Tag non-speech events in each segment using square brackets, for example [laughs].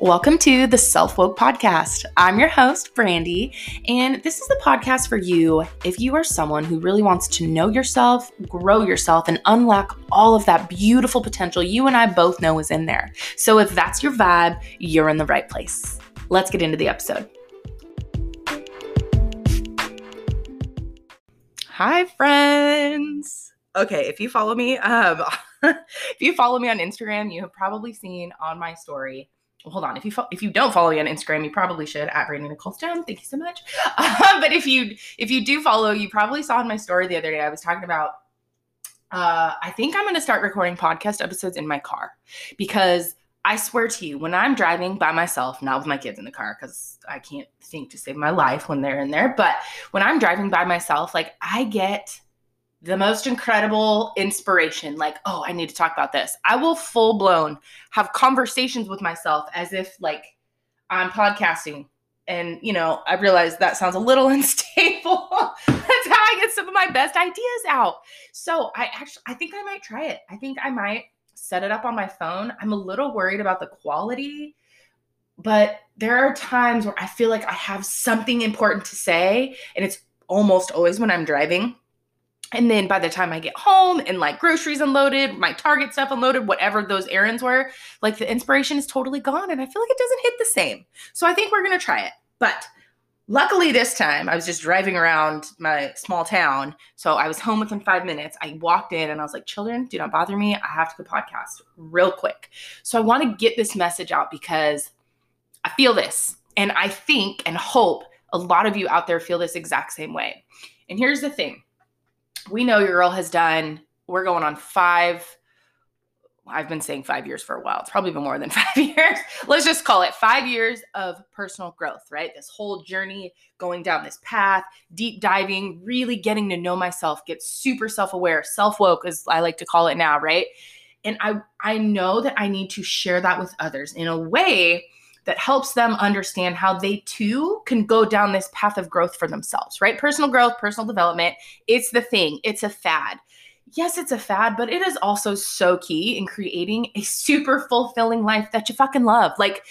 Welcome to the Self Woke Podcast. I'm your host, Brandy, and this is the podcast for you if you are someone who really wants to know yourself, grow yourself, and unlock all of that beautiful potential you and I both know is in there. So if that's your vibe, you're in the right place. Let's get into the episode. Hi, friends. Okay, if you follow me, um, [laughs] if you follow me on Instagram, you have probably seen on my story hold on. If you fo- if you don't follow me on Instagram, you probably should at Brandy Nicole Stone. Thank you so much. [laughs] Um, but if you if you do follow, you probably saw in my story the other day. I was talking about. Uh, I think I'm going to start recording podcast episodes in my car because I swear to you, when I'm driving by myself, not with my kids in the car, because I can't think to save my life when they're in there, but when I'm driving by myself, like I get the most incredible inspiration like oh i need to talk about this. I will full blown have conversations with myself as if like i'm podcasting and you know i realize that sounds a little [laughs] unstable. That's how i get some of my best ideas out. So i actually i think i might try it. I think i might set it up on my phone. I'm a little worried about the quality but there are times where i feel like i have something important to say and it's almost always when i'm driving and then by the time I get home and like groceries unloaded, my Target stuff unloaded, whatever those errands were, like the inspiration is totally gone. And I feel like it doesn't hit the same. So I think we're going to try it. But luckily this time I was just driving around my small town. So I was home within five minutes. I walked in and I was like, children, do not bother me. I have to go podcast real quick. So I want to get this message out because I feel this. And I think and hope a lot of you out there feel this exact same way. And here's the thing we know your girl has done, we're going on five. I've been saying five years for a while. It's probably been more than [laughs] five years. Let's just call it five years of personal growth, right? This whole journey going down this path, deep diving, really getting to know myself, get super self aware, self woke, as I like to call it now, right? And I, I know that I need to share that with others in a way that helps them understand how they too can go down this path of growth for themselves, right? Personal growth, personal development, it's the thing, it's a fad. Yes, it's a fad, but it is also so key in creating a super fulfilling life that you fucking love. Like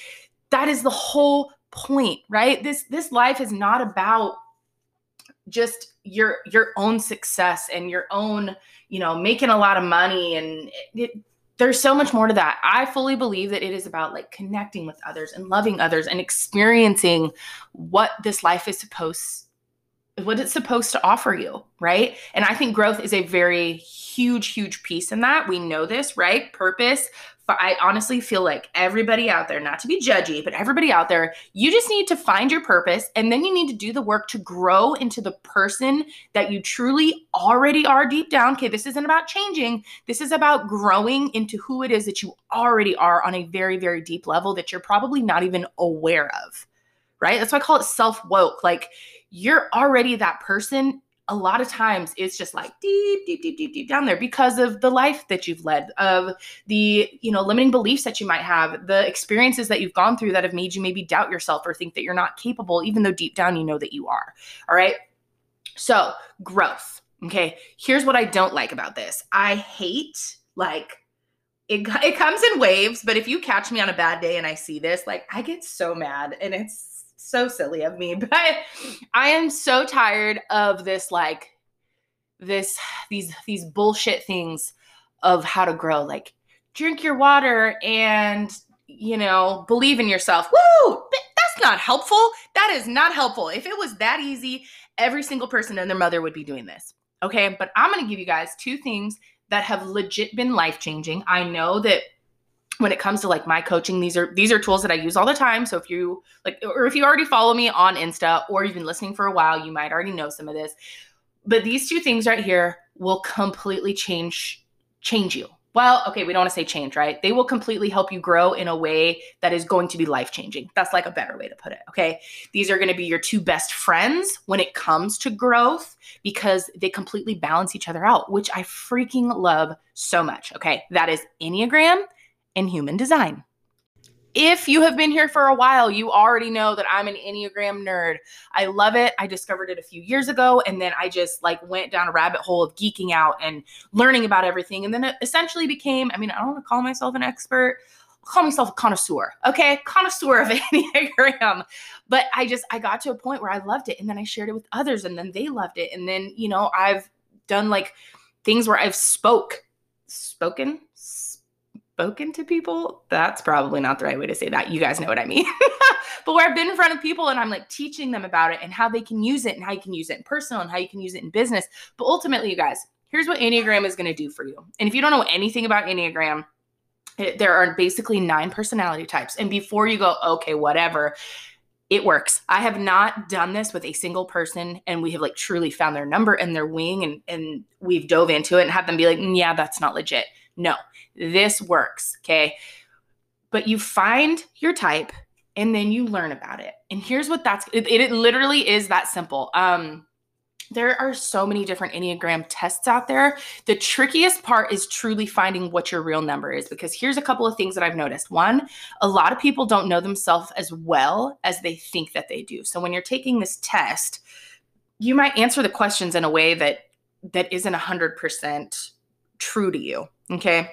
that is the whole point, right? This this life is not about just your your own success and your own, you know, making a lot of money and it, there's so much more to that. I fully believe that it is about like connecting with others and loving others and experiencing what this life is supposed what it's supposed to offer you, right? And I think growth is a very huge huge piece in that. We know this, right? Purpose, I honestly feel like everybody out there, not to be judgy, but everybody out there, you just need to find your purpose and then you need to do the work to grow into the person that you truly already are deep down. Okay, this isn't about changing. This is about growing into who it is that you already are on a very, very deep level that you're probably not even aware of, right? That's why I call it self woke. Like you're already that person a lot of times it's just like deep deep deep deep deep down there because of the life that you've led of the you know limiting beliefs that you might have the experiences that you've gone through that have made you maybe doubt yourself or think that you're not capable even though deep down you know that you are all right? So growth okay? Here's what i don't like about this. I hate like it, it comes in waves but if you catch me on a bad day and i see this like i get so mad and it's so silly of me, [laughs] but I am so tired of this like this these these bullshit things of how to grow. Like drink your water and you know believe in yourself. Woo! That's not helpful. That is not helpful. If it was that easy every single person and their mother would be doing this okay? But i'm going to give you guys two things that have legit been life changing i know that when it comes to like my coaching these are these are tools that i use all the time. So if you like or if you already follow me on insta or you've been listening for a while you might already know some of this. But these two things right here will completely change change you. Well okay we don't want to say change right? They will completely help you grow in a way that is going to be life changing that's like a better way to put it okay? These are going to be your two best friends when it comes to growth because they completely balance each other out which i freaking love so much okay? That is enneagram and human design. If you have been here for a while, you already know that I'm an Enneagram nerd. I love it. I discovered it a few years ago and then I just like went down a rabbit hole of geeking out and learning about everything and then it essentially became, I mean, I don't want to call myself an expert. call myself a connoisseur, okay? Connoisseur of [laughs] Enneagram. But I just, I got to a point where I loved it. And then I shared it with others and then they loved it. And then, you know, I've done like things where I've spoke, spoken, spoken to people. That's probably not the right way to say that. You guys know what I mean. [laughs] but where I've been in front of people and I'm like teaching them about it and how they can use it and how you can use it in personal and how you can use it in business. But ultimately, you guys, here's what Enneagram is going to do for you. And if you don't know anything about Enneagram, it, there are basically nine personality types. And before you go, okay, whatever, it works. I have not done this with a single person and we have like truly found their number and their wing and, and we've dove into it and had them be like, mm, yeah, that's not legit. No, this works. Okay. But you find your type and then you learn about it. And here's what that's it, it literally is that simple. Um, there are so many different Enneagram tests out there. The trickiest part is truly finding what your real number is because here's a couple of things that I've noticed. One, a lot of people don't know themselves as well as they think that they do. So when you're taking this test, you might answer the questions in a way that that isn't 100% true to you, okay?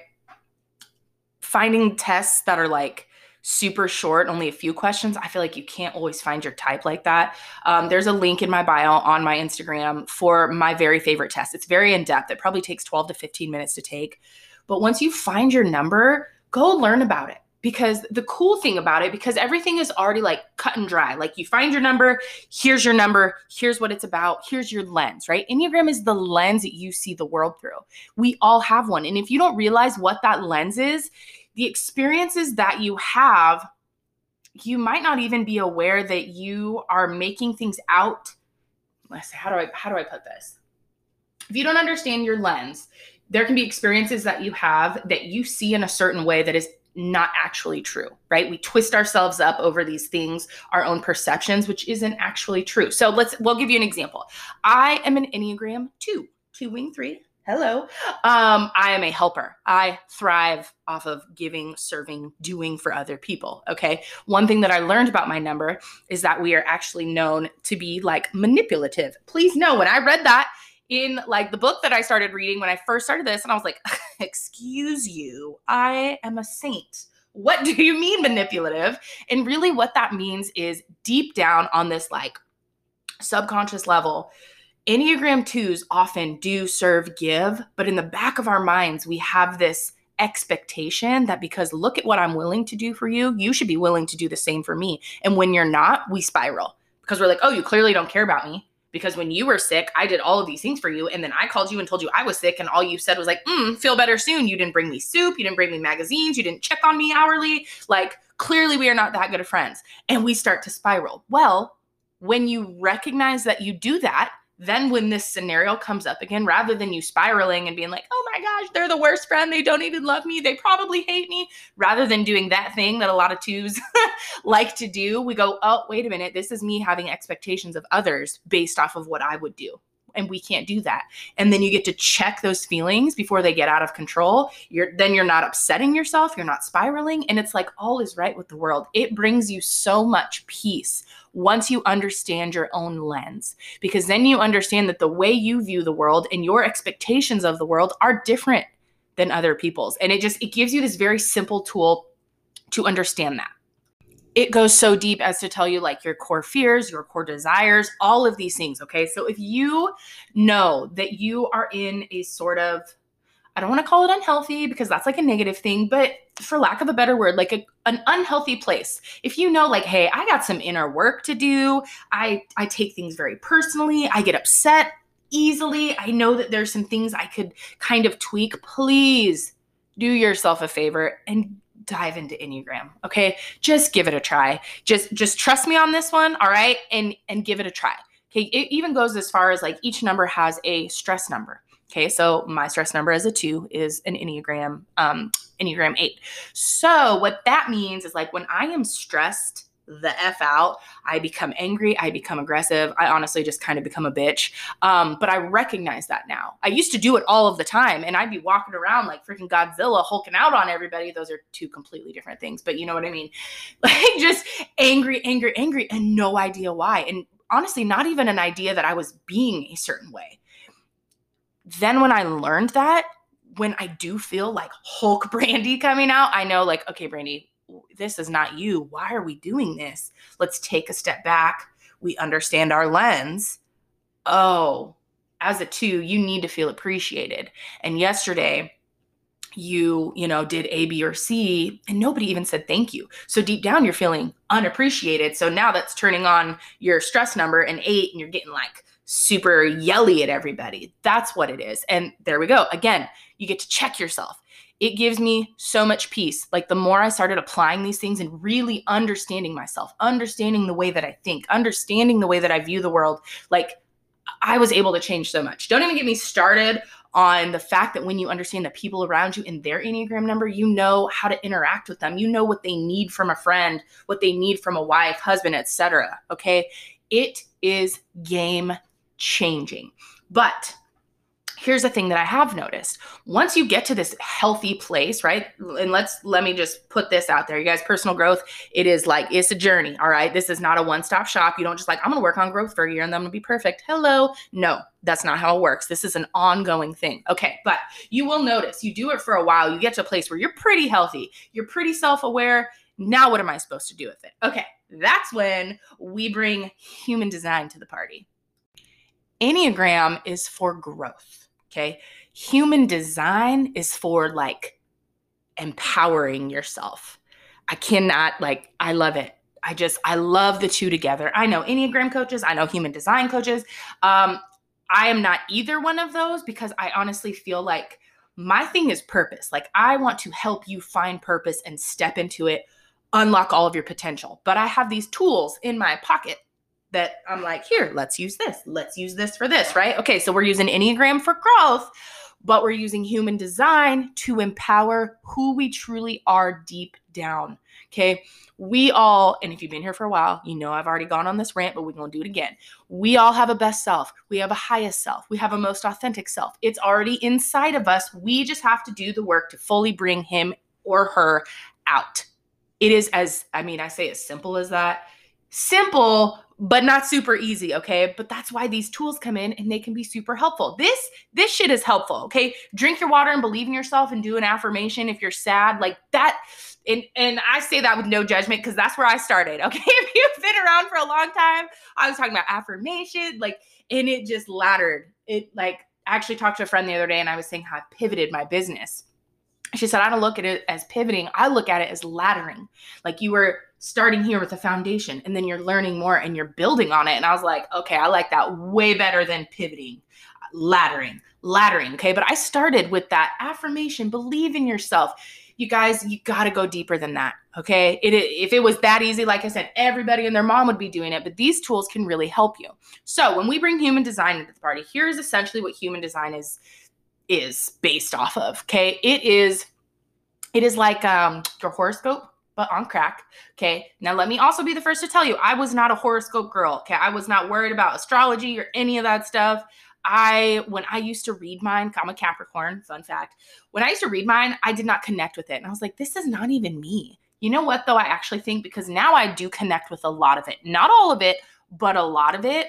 Finding tests that are like super short, only a few questions, I feel like you can't always find your type like that. Um, there's a link in my bio on my Instagram for my very favorite test. It's very in depth. It probably takes 12 to 15 minutes to take. But once you find your number, go learn about it because the cool thing about it because everything is already like cut and dry like you find your number here's your number here's what it's about here's your lens right enneagram is the lens that you see the world through we all have one and if you don't realize what that lens is the experiences that you have, you might not even be aware that you are making things out. Let's say, how do I how do I put this? If you don't understand your lens, there can be experiences that you have that you see in a certain way that is not actually true, right? We twist ourselves up over these things, our own perceptions, which isn't actually true. So let's, we'll give you an example. I am an Enneagram 2, two wing three hello. Um, I am a helper. I thrive off of giving, serving, doing for other people. Okay. One thing that I learned about my number is that we are actually known to be like manipulative. Please know when I read that in like the book that I started reading when I first started this, and I was like, [laughs] excuse you, I am a saint. What do you mean manipulative? And really, what that means is deep down on this like subconscious level, Enneagram 2s often do serve give, but in the back of our minds, we have this expectation that because look at what I'm willing to do for you, you should be willing to do the same for me. And when you're not, we spiral because we're like, oh, you clearly don't care about me. Because when you were sick, I did all of these things for you. And then I called you and told you I was sick. And all you said was like, mm, feel better soon. You didn't bring me soup. You didn't bring me magazines. You didn't check on me hourly. Like, clearly, we are not that good of friends. And we start to spiral. Well, when you recognize that you do that, then when this scenario comes up again, rather than you spiraling and being like, oh my gosh, they're the worst friend. They don't even love me. They probably hate me. Rather than doing that thing that a lot of twos [laughs] like to do, we go, oh, wait a minute. This is me having expectations of others based off of what I would do and we can't do that. And then you get to check those feelings before they get out of control. You're then you're not upsetting yourself you're not spiraling and it's like all is right with the world. It brings you so much peace once you understand your own lens because then you understand that the way you view the world and your expectations of the world are different than other people's. And it just it gives you this very simple tool to understand that it goes so deep as to tell you like your core fears, your core desires, all of these things. Okay. So if you know that you are in a sort of, I don't want to call it unhealthy because that's like a negative thing, but for lack of a better word, like a, an unhealthy place. If you know, like, hey, I got some inner work to do, I I take things very personally, I get upset easily. I know that there's some things I could kind of tweak. Please do yourself a favor and dive into enneagram okay? Just give it a try. Just just trust me on this one all right? And and give it a try okay? It even goes as far as like each number has a stress number okay? So my stress number as a two is an enneagram um enneagram eight. So what that means is like when i am stressed the F out. I become angry. I become aggressive. I honestly just kind of become a bitch. Um, but I recognize that now. I used to do it all of the time and I'd be walking around like freaking Godzilla, hulking out on everybody. Those are two completely different things, but you know what I mean? [laughs] Like just angry, angry, angry, and no idea why. And honestly, not even an idea that I was being a certain way. Then when I learned that, when I do feel like Hulk [laughs] Brandy coming out, I know, like, okay, Brandy, this is not you. Why are we doing this? Let's take a step back. We understand our lens. Oh, as a two, you need to feel appreciated. And yesterday, you, you know, did A, B, or C, and nobody even said thank you. So deep down, you're feeling unappreciated. So now that's turning on your stress number and eight, and you're getting like super yelly at everybody. That's what it is. And there we go. Again, you get to check yourself. It gives me so much peace. Like the more I started applying these things and really understanding myself, understanding the way that I think, understanding the way that I view the world, like I was able to change so much. Don't even get me started on the fact that when you understand the people around you and their Enneagram number, you know how to interact with them. You know what they need from a friend, what they need from a wife, husband, etc. Okay? It is game changing. But here's the thing that I have noticed. Once you get to this healthy place, right? And let's let me just put this out there. You guys, personal growth, it is like it's a journey, all right? This is not a one-stop shop. You don't just like I'm going to work on growth for a year and then I'm going to be perfect. Hello. No, that's not how it works. This is an ongoing thing. Okay, but you will notice you do it for a while, you get to a place where you're pretty healthy. You're pretty self-aware. Now what am I supposed to do with it? Okay, that's when we bring human design to the party. Enneagram is for growth Okay. Human design is for like empowering yourself. I cannot, like, I love it. I just, I love the two together. I know Enneagram coaches, I know human design coaches. Um, I am not either one of those because I honestly feel like my thing is purpose. Like, I want to help you find purpose and step into it, unlock all of your potential. But I have these tools in my pocket that I'm like, here, let's use this. Let's use this for this, right? Okay, so we're using Enneagram for growth, but we're using human design to empower who we truly are deep down. Okay, we all, and if you've been here for a while, you know I've already gone on this rant, but we're gonna do it again. We all have a best self, we have a highest self, we have a most authentic self. It's already inside of us. We just have to do the work to fully bring him or her out. It is as, I mean, I say as simple as that. Simple, but not super easy okay? But that's why these tools come in and they can be super helpful. This this shit is helpful okay? Drink your water and believe in yourself and do an affirmation if you're sad like that and and i say that with no judgment because that's where i started [laughs] okay? If you've been around for a long time i was talking about affirmation like and it just laddered. It like I actually talked to a friend the other day and i was saying how i pivoted my business. She said, I don't look at it as pivoting. I look at it as laddering. Like you were starting here with a foundation and then you're learning more and you're building on it. And I was like, okay, I like that way better than pivoting, laddering, laddering. Okay. But I started with that affirmation, believe in yourself. You guys, you got to go deeper than that. Okay. It, if it was that easy, like I said, everybody and their mom would be doing it, but these tools can really help you. So when we bring human design into the party, here's essentially what human design is is based off of. Okay. It is, it is like um, your horoscope, but on crack. Okay. Now, let me also be the first to tell you I was not a horoscope girl. Okay. I was not worried about astrology or any of that stuff. I, when I used to read mine, I'm a Capricorn, fun fact. When I used to read mine, I did not connect with it. And I was like, this is not even me. You know what, though? I actually think because now I do connect with a lot of it. Not all of it, but a lot of it.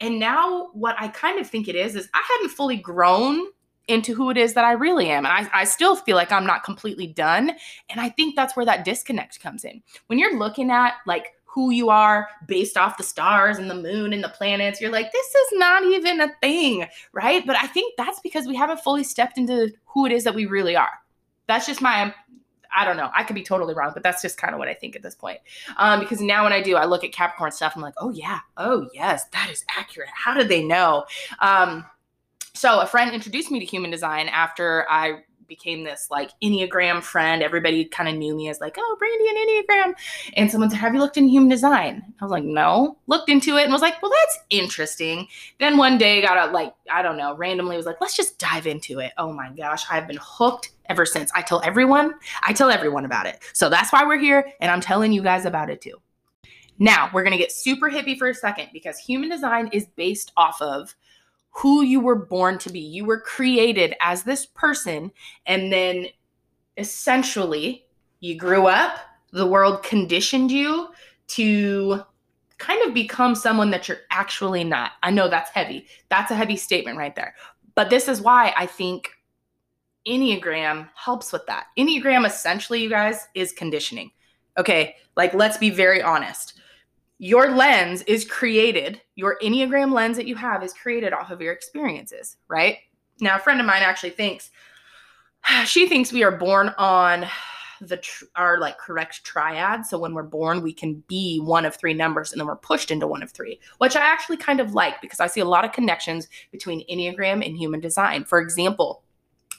And now what I kind of think it is, is I hadn't fully grown into who it is that I really am. And I, I still feel like I'm not completely done. And I think that's where that disconnect comes in. When you're looking at like who you are based off the stars and the moon and the planets, you're like, this is not even a thing, right? But I think that's because we haven't fully stepped into who it is that we really are. That's just my I don't know. I could be totally wrong, but that's just kind of what I think at this point. Um, because now when I do, I look at Capricorn stuff. I'm like, oh yeah, oh yes, that is accurate. How did they know? Um, so a friend introduced me to human design after I became this like Enneagram friend. Everybody kind of knew me as like, oh, Brandy and Enneagram. And someone said, Have you looked in human design? I was like, No. Looked into it and was like, Well, that's interesting. Then one day got a like, I don't know, randomly was like, Let's just dive into it. Oh my gosh, I've been hooked ever since. I tell everyone, I tell everyone about it. So that's why we're here. And I'm telling you guys about it too. Now, we're going to get super hippie for a second because human design is based off of who you were born to be. You were created as this person, and then essentially you grew up, the world conditioned you to kind of become someone that you're actually not. I know that's heavy. That's a heavy statement right there. But this is why I think Enneagram helps with that. Enneagram essentially, you guys, is conditioning. Okay, like let's be very honest. Your lens is created, your Enneagram lens that you have is created off of your experiences, right? Now, a friend of mine actually thinks, [sighs] she thinks we are born on the tr- our like correct triad. So when we're born, we can be one of three numbers and then we're pushed into one of three, which I actually kind of like because I see a lot of connections between Enneagram and human design. For example,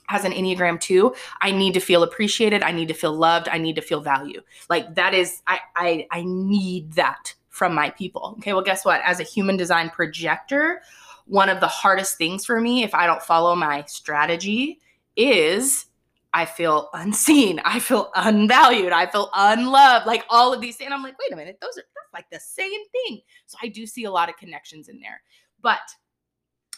as an Enneagram 2, I need to feel appreciated, I need to feel loved, I need to feel value. Like that is I I I need that from my people. Okay, well guess what? As a human design projector, one of the hardest things for me if I don't follow my strategy is I feel unseen. I feel unvalued. I feel unloved. Like all of these things. And I'm like, wait a minute, those are that's like the same thing. So I do see a lot of connections in there. But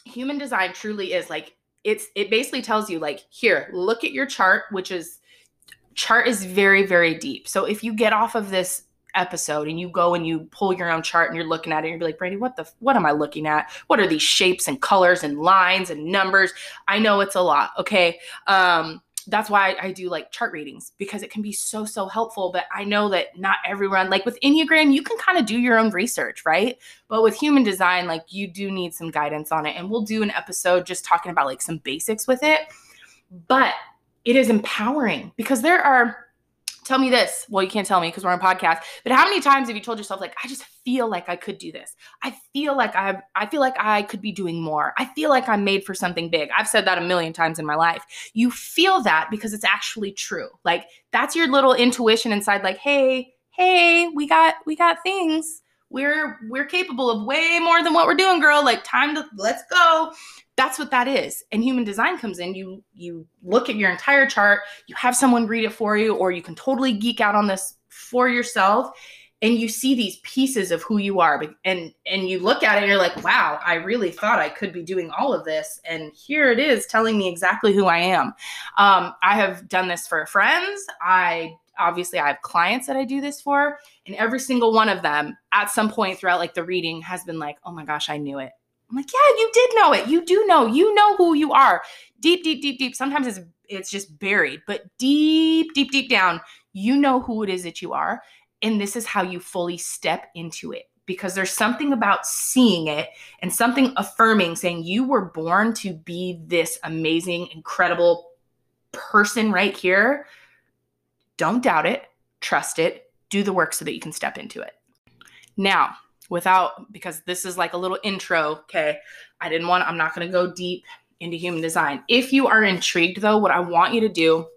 human design truly is like it's it basically tells you like here, look at your chart, which is chart is very, very deep. So if you get off of this episode and you go and you pull your own chart and you're looking at it and you're like brandy what the what am i looking at what are these shapes and colors and lines and numbers i know it's a lot okay um that's why I do like chart readings because it can be so, so helpful. But I know that not everyone, like with Enneagram, you can kind of do your own research, right? But with human design, like you do need some guidance on it. And we'll do an episode just talking about like some basics with it. But it is empowering because there are tell me this. Well, you can't tell me because we're on podcast. But how many times have you told yourself like, I just feel like I could do this. I feel like I I feel like I could be doing more. I feel like I'm made for something big. I've said that a million times in my life. You feel that because it's actually true. Like that's your little intuition inside like, "Hey, hey, we got we got things. We're we're capable of way more than what we're doing, girl. Like time to let's go." That's what that is. And human design comes in. You you look at your entire chart you have someone read it for you or you can totally geek out on this for yourself and you see these pieces of who you are. And and you look at it and you're like wow i really thought i could be doing all of this and here it is telling me exactly who i am. Um, i have done this for friends. I obviously i have clients that i do this for and every single one of them at some point throughout like the reading has been like oh my gosh i knew it I'm like, yeah, you did know it. You do know. You know who you are. Deep, deep, deep, deep. Sometimes it's it's just buried, but deep, deep, deep down, you know who it is that you are. And this is how you fully step into it. Because there's something about seeing it and something affirming, saying you were born to be this amazing, incredible person right here. Don't doubt it, trust it, do the work so that you can step into it. Now, without because this is like a little intro. Okay. I didn't want, I'm not going to go deep into human design. If you are intrigued though, what I want you to do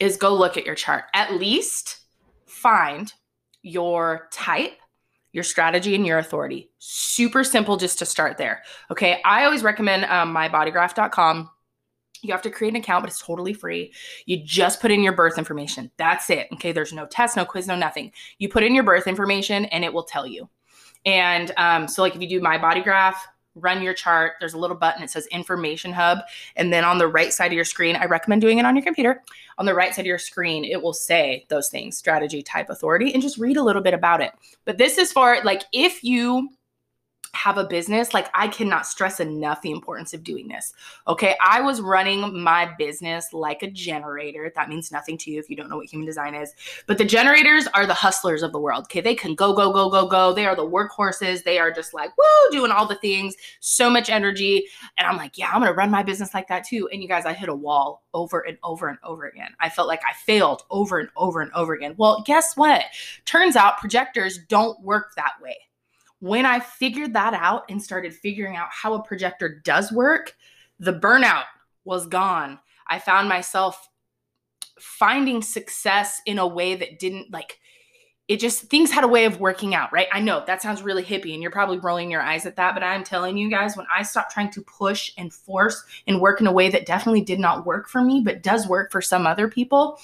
is go look at your chart. At least find your type, your strategy, and your authority. Super simple just to start there. Okay. I always recommend um, mybodygraph.com. You have to create an account, but it's totally free. You just put in your birth information. That's it. Okay. There's no test, no quiz, no nothing. You put in your birth information and it will tell you. And um, so, like, if you do my body graph, run your chart, there's a little button, that says Information Hub. And then on the right side of your screen, I recommend doing it on your computer. On the right side of your screen, it will say those things strategy, type, authority, and just read a little bit about it. But this is for, like, if you have a business, like I cannot stress enough the importance of doing this. Okay. I was running my business like a generator. That means nothing to you if you don't know what human design is. But the generators are the hustlers of the world. Okay. They can go, go, go, go, go. They are the workhorses. They are just like, woo, doing all the things, so much energy. And I'm like, yeah, I'm going to run my business like that too. And you guys, I hit a wall over and over and over again. I felt like I failed over and over and over again. Well, guess what? Turns out projectors don't work that way when I figured that out and started figuring out how a projector does work, the burnout was gone. I found myself finding success in a way that didn't like it just things had a way of working out, right? I know that sounds really hippie and you're probably rolling your eyes at that, but I'm telling you guys, when I stopped trying to push and force and work in a way that definitely did not work for me, but does work for some other people,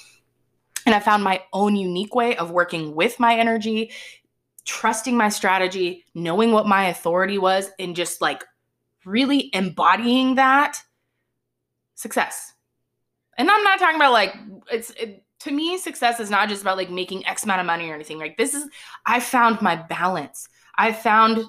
and I found my own unique way of working with my energy, trusting my strategy, knowing what my authority was, and just like really embodying that success. And I'm not talking about like, it's, it, to me, success is not just about like making X amount of money or anything. Like, this is, I found my balance. I found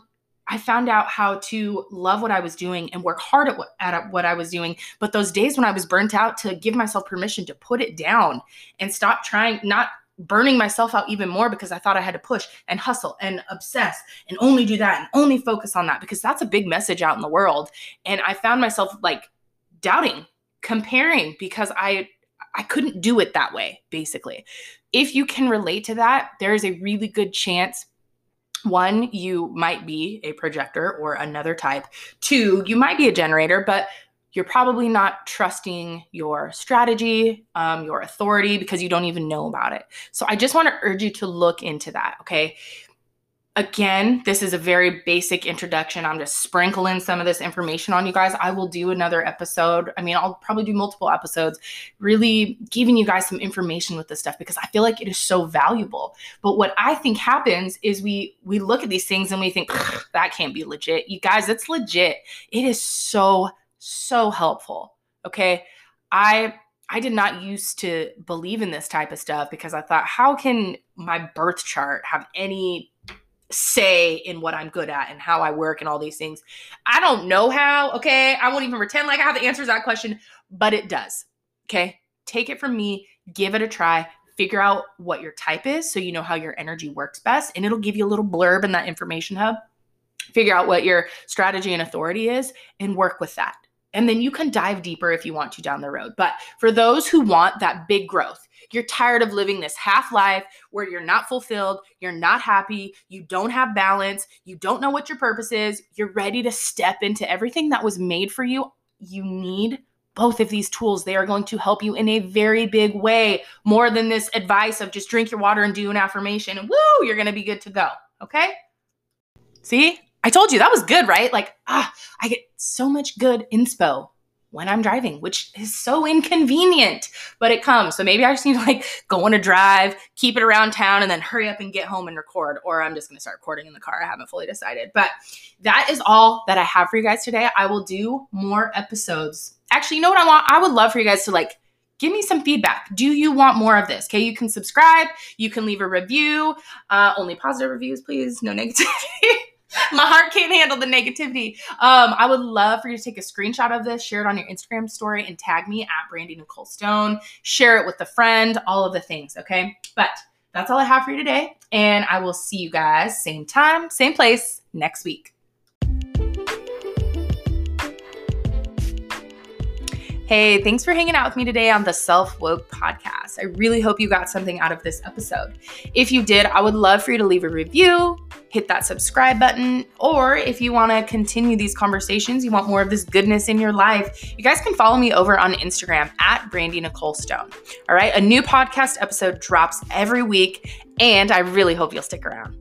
I found out how to love what I was doing and work hard at what, at what I was doing. But those days when I was burnt out, to give myself permission to put it down and stop trying, not burning myself out even more because I thought I had to push and hustle and obsess and only do that and only focus on that because that's a big message out in the world. And I found myself like doubting, comparing because I I couldn't do it that way basically. If you can relate to that, there is a really good chance one, you might be a projector or another type. Two, you might be a generator, but you're probably not trusting your strategy, um, your authority, because you don't even know about it. So I just want to urge you to look into that. Okay. Again, this is a very basic introduction. I'm just sprinkling some of this information on you guys. I will do another episode. I mean, I'll probably do multiple episodes, really giving you guys some information with this stuff because I feel like it is so valuable. But what I think happens is we we look at these things and we think that can't be legit. You guys, it's legit. It is so so helpful. Okay. I I did not used to believe in this type of stuff because I thought, how can my birth chart have any say in what I'm good at and how I work and all these things? I don't know how. Okay. I won't even pretend like I have the answers to that question, but it does. Okay. Take it from me, give it a try, figure out what your type is so you know how your energy works best. And it'll give you a little blurb in that information hub. Figure out what your strategy and authority is and work with that. And then you can dive deeper if you want to down the road. But for those who want that big growth, you're tired of living this half life where you're not fulfilled, you're not happy, you don't have balance, you don't know what your purpose is, you're ready to step into everything that was made for you. You need both of these tools. They are going to help you in a very big way, more than this advice of just drink your water and do an affirmation and woo, you're going to be good to go. Okay? See? I told you that was good, right? Like, ah, I get so much good inspo when I'm driving, which is so inconvenient, but it comes. So maybe I just need to like go on a drive, keep it around town, and then hurry up and get home and record. Or I'm just gonna start recording in the car. I haven't fully decided. But that is all that I have for you guys today. I will do more episodes. Actually, you know what I want? I would love for you guys to like give me some feedback. Do you want more of this? Okay, you can subscribe, you can leave a review. Uh, only positive reviews, please. No negativity. [laughs] [laughs] my heart can't handle the negativity. Um, I would love for you to take a screenshot of this, share it on your Instagram story, and tag me at Brandy Nicole Stone. Share it with a friend, all of the things, okay? But that's all I have for you today. And I will see you guys same time, same place next week. Hey, thanks for hanging out with me today on the Self Woke podcast. I really hope you got something out of this episode. If you did, I would love for you to leave a review, hit that subscribe button, or if you want to continue these conversations, you want more of this goodness in your life, you guys can follow me over on Instagram at Brandy Nicole Stone. All right, a new podcast episode drops every week, and I really hope you'll stick around.